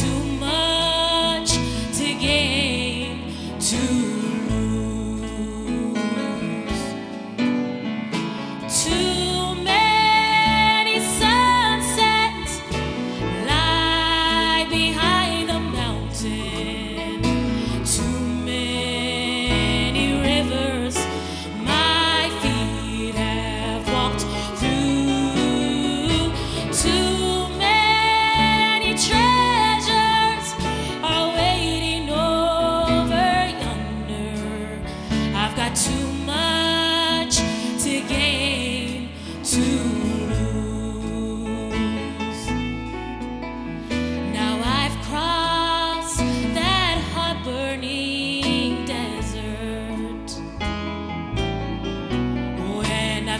too much.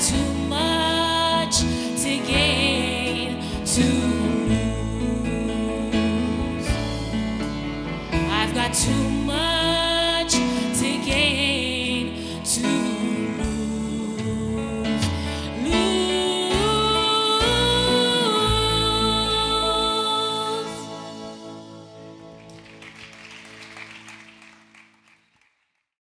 too much to gain to lose. I've got too much.